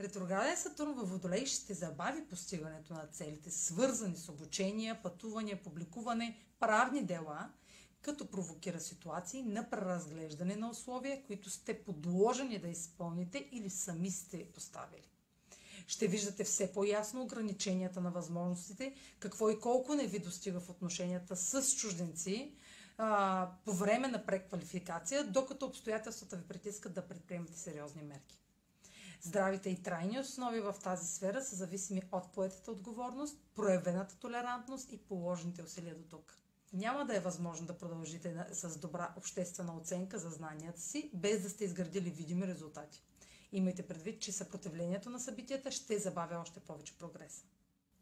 Ретрограден Сатурн във Водолей ще забави постигането на целите, свързани с обучение, пътуване, публикуване, правни дела, като провокира ситуации на преразглеждане на условия, които сте подложени да изпълните или сами сте поставили. Ще виждате все по-ясно ограниченията на възможностите, какво и колко не ви достига в отношенията с чужденци а, по време на преквалификация, докато обстоятелствата ви притискат да предприемете сериозни мерки. Здравите и трайни основи в тази сфера са зависими от поетата отговорност, проявената толерантност и положените усилия до тук. Няма да е възможно да продължите с добра обществена оценка за знанията си, без да сте изградили видими резултати. Имайте предвид, че съпротивлението на събитията ще забавя още повече прогрес.